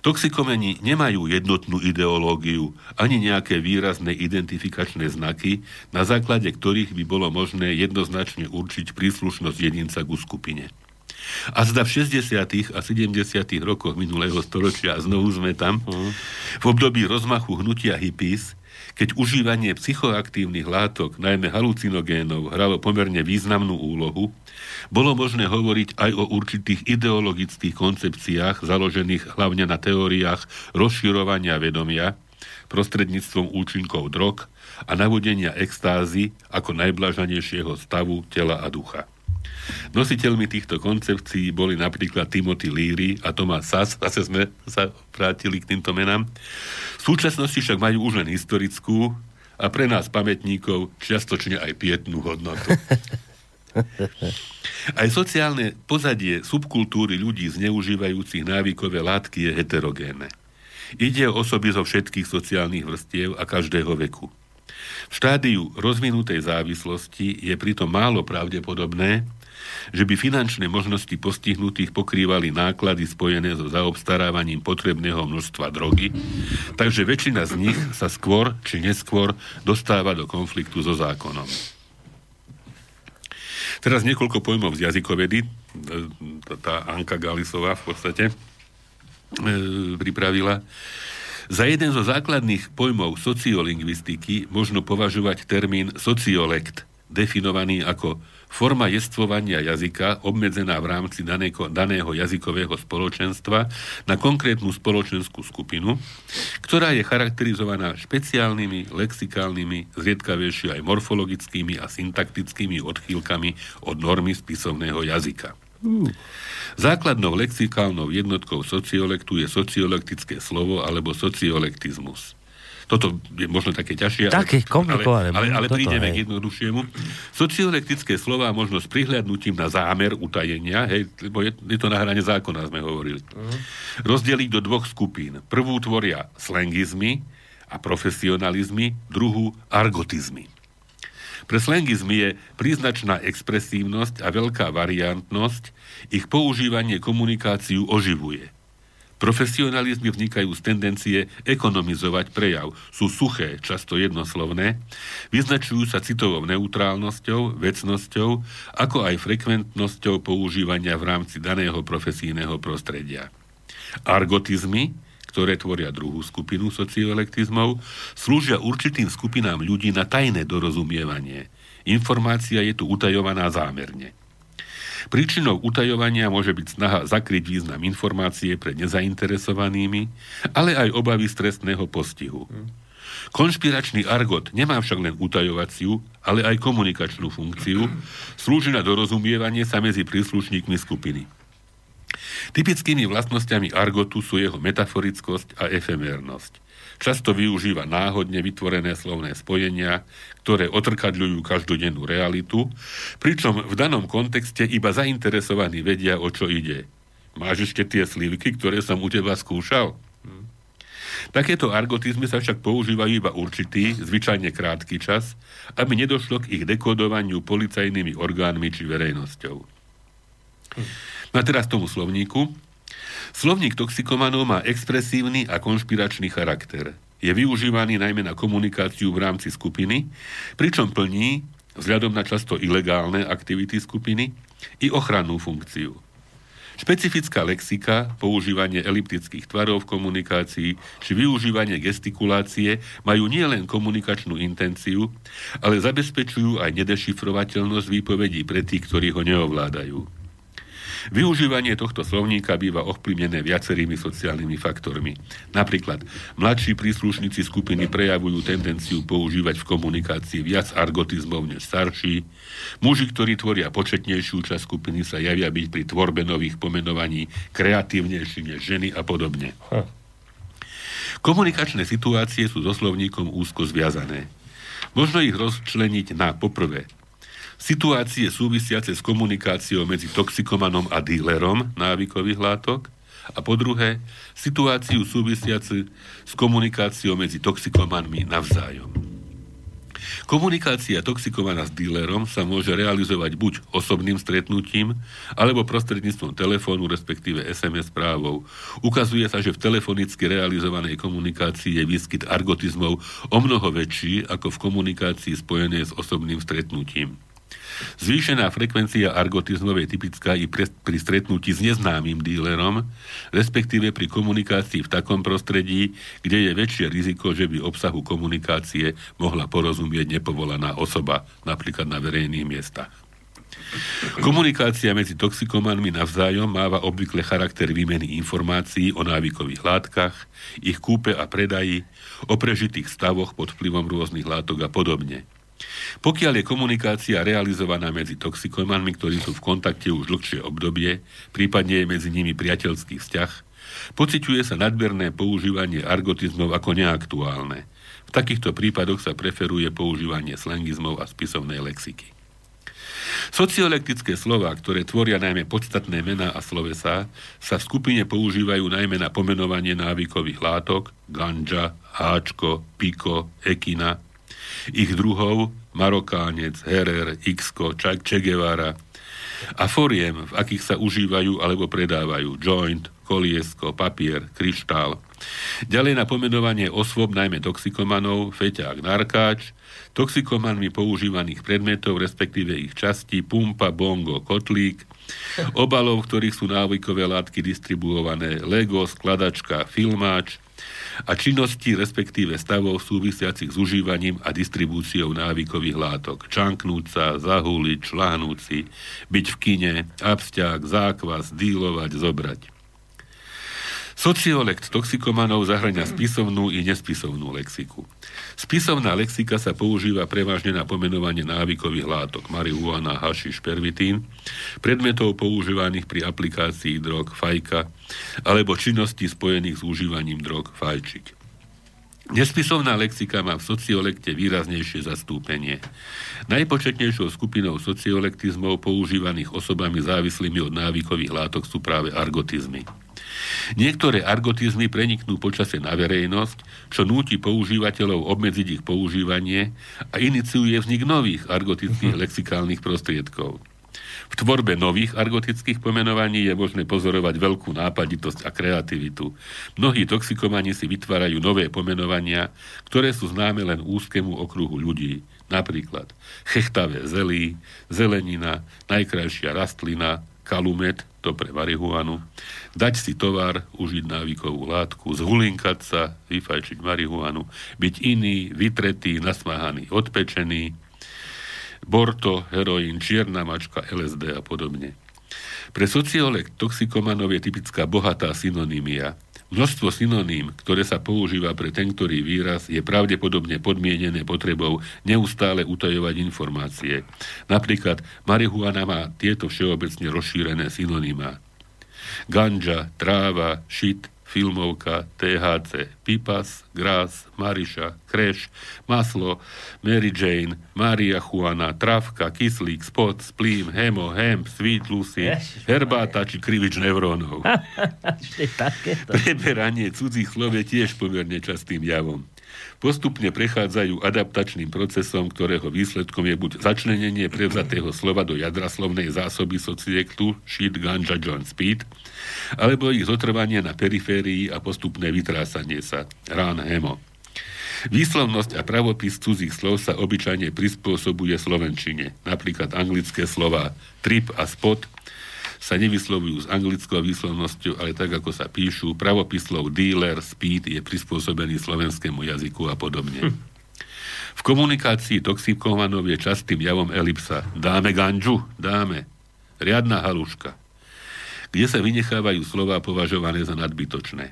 Toxikomeni nemajú jednotnú ideológiu ani nejaké výrazné identifikačné znaky, na základe ktorých by bolo možné jednoznačne určiť príslušnosť jedinca ku skupine. A zda v 60. a 70. rokoch minulého storočia, a znovu sme tam, v období rozmachu hnutia hippies, keď užívanie psychoaktívnych látok, najmä halucinogénov, hralo pomerne významnú úlohu, bolo možné hovoriť aj o určitých ideologických koncepciách, založených hlavne na teóriách rozširovania vedomia, prostredníctvom účinkov drog a navodenia extázy ako najblažanejšieho stavu tela a ducha. Nositeľmi týchto koncepcií boli napríklad Timothy Leary a Thomas Sass, zase sme sa vrátili k týmto menám. V súčasnosti však majú už len historickú a pre nás pamätníkov čiastočne aj pietnú hodnotu. Aj sociálne pozadie subkultúry ľudí zneužívajúcich návykové látky je heterogénne. Ide o osoby zo všetkých sociálnych vrstiev a každého veku. V štádiu rozvinutej závislosti je pritom málo pravdepodobné, že by finančné možnosti postihnutých pokrývali náklady spojené so zaobstarávaním potrebného množstva drogy, takže väčšina z nich sa skôr či neskôr dostáva do konfliktu so zákonom. Teraz niekoľko pojmov z jazykovedy. Tá Anka Galisová v podstate e, pripravila. Za jeden zo základných pojmov sociolingvistiky možno považovať termín sociolekt, definovaný ako forma jestvovania jazyka obmedzená v rámci daného, daného jazykového spoločenstva na konkrétnu spoločenskú skupinu, ktorá je charakterizovaná špeciálnymi, lexikálnymi, zriedkavejšie aj morfologickými a syntaktickými odchýlkami od normy spisovného jazyka. Základnou lexikálnou jednotkou sociolektu je sociolektické slovo alebo sociolektizmus. Toto je možno také ťažšie. Také komplikované. Ale, ale, ale prídeme k jednoduchšiemu. Sociolektické slova možno s prihľadnutím na zámer utajenia, hej, lebo je, je to na hrane zákona, sme hovorili. Uh-huh. Rozdeliť do dvoch skupín. Prvú tvoria slangizmy a profesionalizmy, druhú argotizmy. Pre slangizmy je príznačná expresívnosť a veľká variantnosť, ich používanie komunikáciu oživuje. Profesionalizmy vznikajú z tendencie ekonomizovať prejav. Sú suché, často jednoslovné, vyznačujú sa citovou neutrálnosťou, vecnosťou, ako aj frekventnosťou používania v rámci daného profesijného prostredia. Argotizmy, ktoré tvoria druhú skupinu socioelektizmov, slúžia určitým skupinám ľudí na tajné dorozumievanie. Informácia je tu utajovaná zámerne. Príčinou utajovania môže byť snaha zakryť význam informácie pred nezainteresovanými, ale aj obavy z trestného postihu. Konšpiračný argot nemá však len utajovaciu, ale aj komunikačnú funkciu, slúži na dorozumievanie sa medzi príslušníkmi skupiny. Typickými vlastnosťami argotu sú jeho metaforickosť a efemérnosť. Často využíva náhodne vytvorené slovné spojenia, ktoré otrkadľujú každodennú realitu, pričom v danom kontexte iba zainteresovaní vedia, o čo ide. Máš ešte tie slivky, ktoré som u teba skúšal? Hm. Takéto argotizmy sa však používajú iba určitý, zvyčajne krátky čas, aby nedošlo k ich dekodovaniu policajnými orgánmi či verejnosťou. Hm. No a teraz tomu slovníku. Slovník toxikomanov má expresívny a konšpiračný charakter. Je využívaný najmä na komunikáciu v rámci skupiny, pričom plní, vzhľadom na často ilegálne aktivity skupiny, i ochrannú funkciu. Špecifická lexika, používanie eliptických tvarov v komunikácii či využívanie gestikulácie majú nielen komunikačnú intenciu, ale zabezpečujú aj nedešifrovateľnosť výpovedí pre tých, ktorí ho neovládajú. Využívanie tohto slovníka býva ovplyvnené viacerými sociálnymi faktormi. Napríklad, mladší príslušníci skupiny prejavujú tendenciu používať v komunikácii viac argotizmov než starší. Muži, ktorí tvoria početnejšiu časť skupiny, sa javia byť pri tvorbe nových pomenovaní kreatívnejší než ženy a podobne. Komunikačné situácie sú so slovníkom úzko zviazané. Možno ich rozčleniť na poprvé situácie súvisiace s komunikáciou medzi toxikomanom a dílerom návykových látok a po druhé situáciu súvisiacu s komunikáciou medzi toxikomanmi navzájom. Komunikácia toxikovaná s dílerom sa môže realizovať buď osobným stretnutím, alebo prostredníctvom telefónu, respektíve SMS správou. Ukazuje sa, že v telefonicky realizovanej komunikácii je výskyt argotizmov o mnoho väčší ako v komunikácii spojenej s osobným stretnutím. Zvýšená frekvencia argotizmov je typická i pre, pri stretnutí s neznámym dílerom, respektíve pri komunikácii v takom prostredí, kde je väčšie riziko, že by obsahu komunikácie mohla porozumieť nepovolaná osoba, napríklad na verejných miestach. Komunikácia medzi toxikomanmi navzájom máva obvykle charakter výmeny informácií o návykových látkach, ich kúpe a predaji, o prežitých stavoch pod vplyvom rôznych látok a podobne. Pokiaľ je komunikácia realizovaná medzi toxikomanmi, ktorí sú v kontakte už dlhšie obdobie, prípadne je medzi nimi priateľský vzťah, pociťuje sa nadmerné používanie argotizmov ako neaktuálne. V takýchto prípadoch sa preferuje používanie slangizmov a spisovnej lexiky. Sociolektické slova, ktoré tvoria najmä podstatné mená a slovesa, sa v skupine používajú najmä na pomenovanie návykových látok, ganja, háčko, piko, ekina, ich druhov Marokánec, Herer, Xko, Che Guevara a foriem, v akých sa užívajú alebo predávajú joint, koliesko, papier, kryštál. Ďalej na pomenovanie osôb, najmä toxikomanov, feťák, narkáč, toxikomanmi používaných predmetov, respektíve ich časti, pumpa, bongo, kotlík, obalov, v ktorých sú návykové látky distribuované, Lego, skladačka, filmáč, a činnosti, respektíve stavov súvisiacich s užívaním a distribúciou návykových látok. Čanknúť sa, zahúliť, šláhnúť si, byť v kine, absťák, zákvas, dílovať, zobrať. Sociolekt toxikomanov zahrania spisovnú i nespisovnú lexiku. Spisovná lexika sa používa prevažne na pomenovanie návykových látok, marihuana, hašiš, pervitín, predmetov používaných pri aplikácii drog, fajka, alebo činnosti spojených s užívaním drog, fajčik. Nespisovná lexika má v sociolekte výraznejšie zastúpenie. Najpočetnejšou skupinou sociolektizmov používaných osobami závislými od návykových látok sú práve argotizmy. Niektoré argotizmy preniknú počase na verejnosť, čo núti používateľov obmedziť ich používanie a iniciuje vznik nových argotických lexikálnych prostriedkov. V tvorbe nových argotických pomenovaní je možné pozorovať veľkú nápaditosť a kreativitu. Mnohí toxikomani si vytvárajú nové pomenovania, ktoré sú známe len úzkému okruhu ľudí. Napríklad chechtavé zelí, zelenina, najkrajšia rastlina, kalumet, to pre marihuanu, dať si tovar, užiť návykovú látku, zhulinkať sa, vyfajčiť marihuanu, byť iný, vytretý, nasmáhaný, odpečený, borto, heroín, čierna mačka, LSD a podobne. Pre sociolek toxikomanov je typická bohatá synonymia. Množstvo synoním, ktoré sa používa pre ten, ktorý výraz, je pravdepodobne podmienené potrebou neustále utajovať informácie. Napríklad marihuana má tieto všeobecne rozšírené synonymá. Ganja, tráva, šit, filmovka, THC, pipas, gras, mariša, kreš, maslo, Mary Jane, Maria Juana, travka, kyslík, spot, splím, hemo, hemp, sweet lucy, herbáta či krivič neurónov. Preberanie cudzích slov je tiež pomerne častým javom postupne prechádzajú adaptačným procesom, ktorého výsledkom je buď začlenenie prevzatého slova do jadra slovnej zásoby sociektu shit, ganja, joint, speed, alebo ich zotrvanie na periférii a postupné vytrásanie sa rán, hemo. Výslovnosť a pravopis cudzích slov sa obyčajne prispôsobuje slovenčine. Napríklad anglické slova trip a spot sa nevyslovujú s anglickou výslovnosťou, ale tak, ako sa píšu. Pravopis slov dealer, speed je prispôsobený slovenskému jazyku a podobne. Hm. V komunikácii toxikovanov je častým javom elipsa. Dáme ganžu? Dáme. Riadna haluška. Kde sa vynechávajú slova považované za nadbytočné.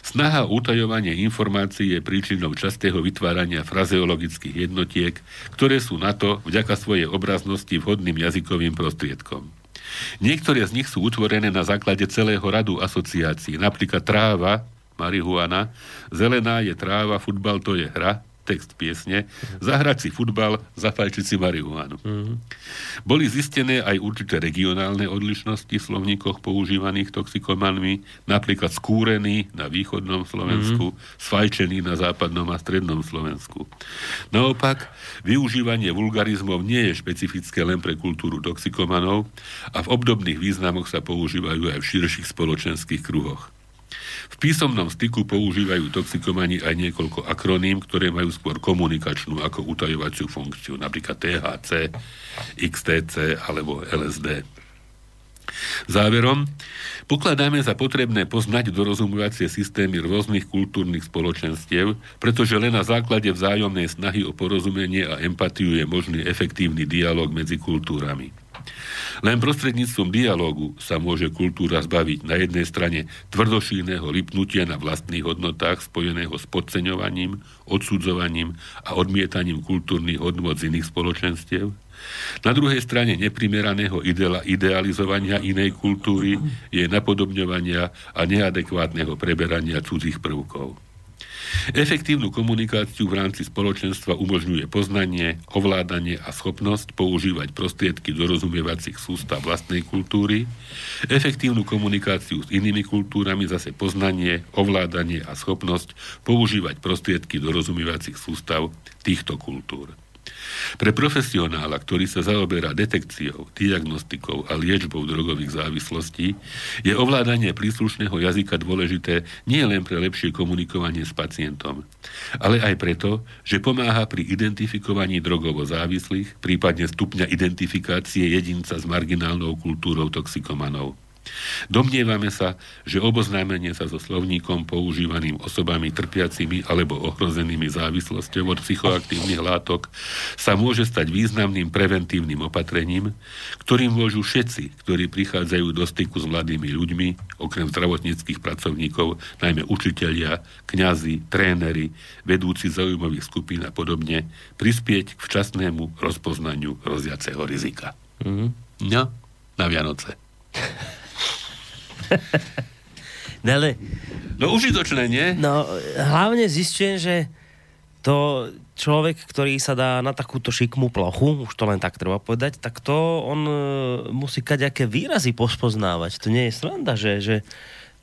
Snaha utajovanie informácií je príčinou častého vytvárania frazeologických jednotiek, ktoré sú na to, vďaka svojej obraznosti, vhodným jazykovým prostriedkom. Niektoré z nich sú utvorené na základe celého radu asociácií. Napríklad tráva, marihuana, zelená je tráva, futbal to je hra, text piesne, zahrať si futbal, zafajčiť si marihuánu. Mm-hmm. Boli zistené aj určité regionálne odlišnosti v slovníkoch používaných toxikomanmi, napríklad skúrený na východnom Slovensku, mm-hmm. sfajčený na západnom a strednom Slovensku. Naopak, využívanie vulgarizmov nie je špecifické len pre kultúru toxikomanov a v obdobných významoch sa používajú aj v širších spoločenských kruhoch. V písomnom styku používajú toxikomani aj niekoľko akroným, ktoré majú skôr komunikačnú ako utajovaciu funkciu, napríklad THC, XTC alebo LSD. Záverom, pokladáme za potrebné poznať dorozumovacie systémy rôznych kultúrnych spoločenstiev, pretože len na základe vzájomnej snahy o porozumenie a empatiu je možný efektívny dialog medzi kultúrami. Len prostredníctvom dialógu sa môže kultúra zbaviť na jednej strane tvrdošíneho lipnutia na vlastných hodnotách spojeného s podceňovaním, odsudzovaním a odmietaním kultúrnych hodnot z iných spoločenstiev, na druhej strane neprimeraného idealizovania inej kultúry je napodobňovania a neadekvátneho preberania cudzích prvkov. Efektívnu komunikáciu v rámci spoločenstva umožňuje poznanie, ovládanie a schopnosť používať prostriedky dorozumievacích sústav vlastnej kultúry, efektívnu komunikáciu s inými kultúrami zase poznanie, ovládanie a schopnosť používať prostriedky dorozumievacích sústav týchto kultúr. Pre profesionála, ktorý sa zaoberá detekciou, diagnostikou a liečbou drogových závislostí, je ovládanie príslušného jazyka dôležité nie len pre lepšie komunikovanie s pacientom, ale aj preto, že pomáha pri identifikovaní drogovo závislých, prípadne stupňa identifikácie jedinca s marginálnou kultúrou toxikomanov. Domnievame sa, že oboznámenie sa so slovníkom používaným osobami trpiacimi alebo ohrozenými závislosťou od psychoaktívnych látok sa môže stať významným preventívnym opatrením, ktorým môžu všetci, ktorí prichádzajú do styku s mladými ľuďmi, okrem zdravotníckých pracovníkov, najmä učitelia, kňazi, tréneri, vedúci zaujímavých skupín a podobne, prispieť k včasnému rozpoznaniu hroziaceho rizika. Mm-hmm. No, na Vianoce. no, ale, no užitočné, nie? No, hlavne zistujem, že to človek, ktorý sa dá na takúto šikmú plochu, už to len tak treba povedať, tak to on e, musí kaďaké výrazy pospoznávať. To nie je sranda, že, že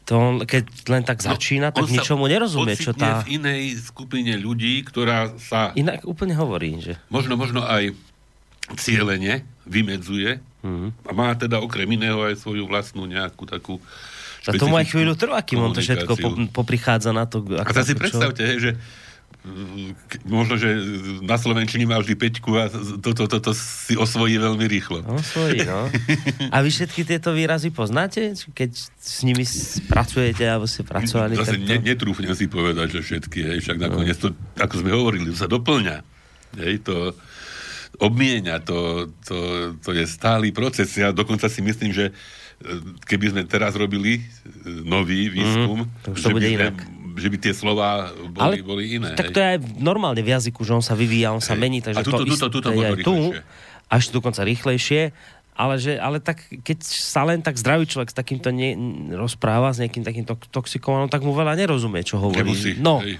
to on, keď len tak no, začína, tak ničomu nerozumie, čo tá... v inej skupine ľudí, ktorá sa... Inak úplne hovorí, že... Možno, možno aj cieľene vymedzuje mm-hmm. a má teda okrem iného aj svoju vlastnú nejakú takú a tomu aj chvíľu trvá, kým on to všetko poprichádza na to. Ako a to si predstavte, hej, že možno, že na Slovenčine má vždy peťku a toto to, to, to si osvojí veľmi rýchlo. Osvojí, no. A vy všetky tieto výrazy poznáte? Keď s nimi pracujete, alebo ste pracovali? Zase ne, netrúfnem si povedať, že všetky, hej, však nakoniec to, ako sme hovorili, sa doplňa. Hej, to, obmienia, to, to, to je stály proces. Ja dokonca si myslím, že e, keby sme teraz robili e, nový výskum, mm, že, by sme, že by tie slova boli, Ale, boli iné. Tak to je aj normálne v jazyku, že on sa vyvíja, on sa hej. mení, takže a tuto, to tuto, tuto, je aj tu, a ešte dokonca rýchlejšie. Ale, že, ale tak, keď sa len tak zdravý človek s takýmto ne, rozpráva, s nejakým takýmto toxikovanom, tak mu veľa nerozumie, čo hovorí. Nemusí, no, hej.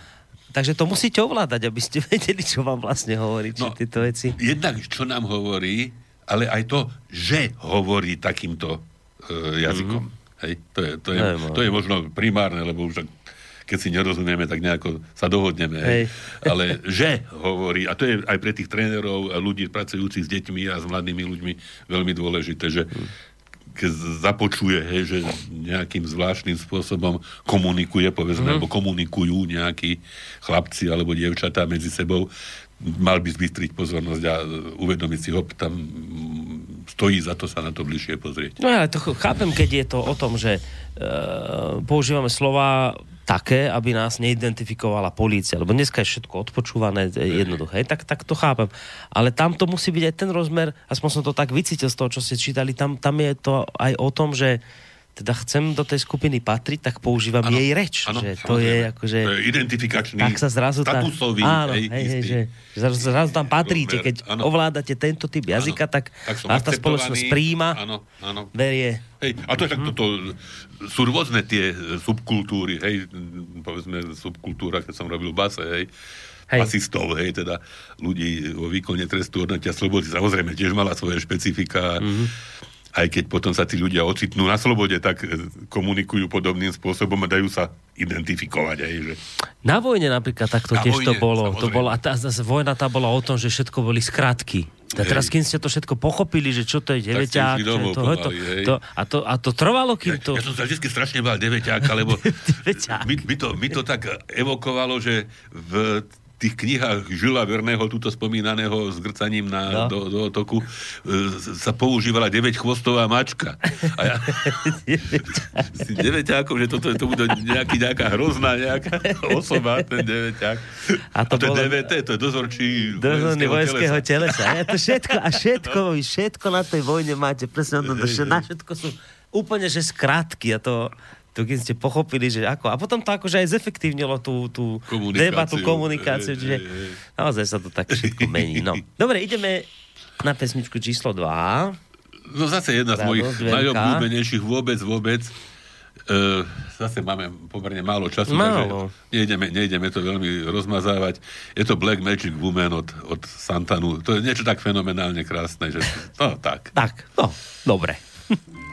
Takže to musíte ovládať, aby ste vedeli, čo vám vlastne hovorí, či no, tieto veci. Jednak, čo nám hovorí, ale aj to, že hovorí takýmto uh, jazykom. Mm-hmm. Hej, to, je, to, je, to je možno primárne, lebo už keď si nerozumieme, tak nejako sa dohodneme. Hej. Ale že hovorí, a to je aj pre tých trénerov a ľudí pracujúcich s deťmi a s mladými ľuďmi veľmi dôležité, že keď započuje, hej, že nejakým zvláštnym spôsobom komunikuje, povedzme, mm-hmm. alebo komunikujú nejakí chlapci alebo dievčatá medzi sebou, mal by zbystriť pozornosť a uvedomiť si ho, tam stojí za to sa na to bližšie pozrieť. No ja to chápem, keď je to o tom, že e, používame slova také, aby nás neidentifikovala polícia, lebo dneska je všetko odpočúvané jednoduché, tak, tak to chápem. Ale tam to musí byť aj ten rozmer, aspoň som to tak vycítil z toho, čo ste čítali, tam, tam je to aj o tom, že teda chcem do tej skupiny patriť, tak používam ano, jej reč. Ano, že to je akože... To je identifikačný, tak sa zrazu statusový. Tá, áno, hej, hej, hej, že zrazu, zrazu tam patríte. Keď ano. ovládate tento typ jazyka, ano, tak, tak vás tá spoločnosť príjma, ano, ano. berie. Hej, a to je mm. toto, sú rôzne tie subkultúry, hej, povedzme subkultúra, keď som robil base, hej, hej. asistov, hej, teda ľudí vo výkone trestu odnatia slobody, samozrejme tiež mala svoje špecifika. Mm-hmm aj keď potom sa tí ľudia ocitnú na slobode, tak e, komunikujú podobným spôsobom a dajú sa identifikovať. Aj, že... Na vojne napríklad takto na tiež vojne, to bolo. To bola, a tá, tá vojna tá bola o tom, že všetko boli skratky. A teraz, kým ste to všetko pochopili, že čo to je deveťák, to, to, to, a, to, a to trvalo, kým to... Ja, ja som sa vždy strašne bál deveťák, lebo my, my, to, my to tak evokovalo, že v tých knihách Žila Verného, túto spomínaného s grcaním na, no. do, do otoku, e, sa používala 9-chvostová mačka. A ja... 9 že toto to bude nejaký, nejaká hrozná nejaká osoba, ten 9 A to, a to bolo... DVT, to je dozorčí Dozorný vojenského telesa. telesa. A, to všetko, a všetko, no. všetko na tej vojne máte, presne, no, na všetko sú úplne, že skrátky a to to keď ste pochopili, že ako. A potom to akože aj zefektívnilo tú, tú debatu, komunikáciu, čiže je, je. naozaj sa to tak všetko mení. No. Dobre, ideme na pesničku číslo 2. No zase jedna z mojich najobľúbenejších vôbec, vôbec. Uh, zase máme pomerne málo času, málo. takže nejdeme, nejdeme to veľmi rozmazávať. Je to Black Magic Woman od, od Santanu. To je niečo tak fenomenálne krásne, že... No, tak. Tak, no, dobre.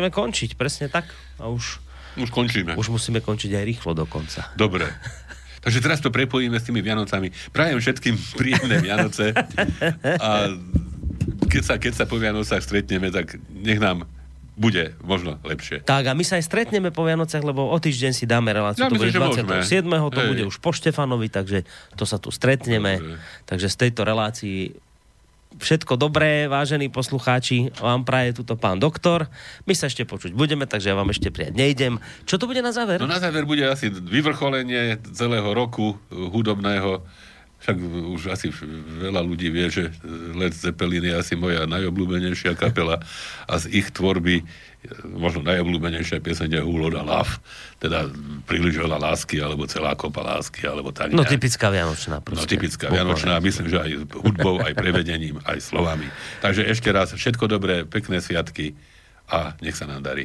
ideme končiť, presne tak. A už... Už končíme. Už musíme končiť aj rýchlo dokonca. Dobre. Takže teraz to prepojíme s tými Vianocami. Prajem všetkým príjemné Vianoce a keď sa, keď sa po Vianocach stretneme, tak nech nám bude možno lepšie. Tak a my sa aj stretneme po Vianociach, lebo o týždeň si dáme reláciu. Ja to myslím, bude 27. Môžeme. To Hej. bude už po Štefanovi, takže to sa tu stretneme. Dobre. Takže z tejto relácii všetko dobré, vážení poslucháči, vám praje túto pán doktor. My sa ešte počuť budeme, takže ja vám ešte prijať nejdem. Čo to bude na záver? No na záver bude asi vyvrcholenie celého roku hudobného však už asi veľa ľudí vie, že Led Zeppelin je asi moja najobľúbenejšia kapela a z ich tvorby možno najobľúbenejšia pieseň je Who a Love, teda príliš veľa lásky, alebo celá kopa lásky, alebo tak. No typická Vianočná. Proste. No typická Vianočná, myslím, že aj hudbou, aj prevedením, aj slovami. Takže ešte raz všetko dobré, pekné sviatky a nech sa nám darí.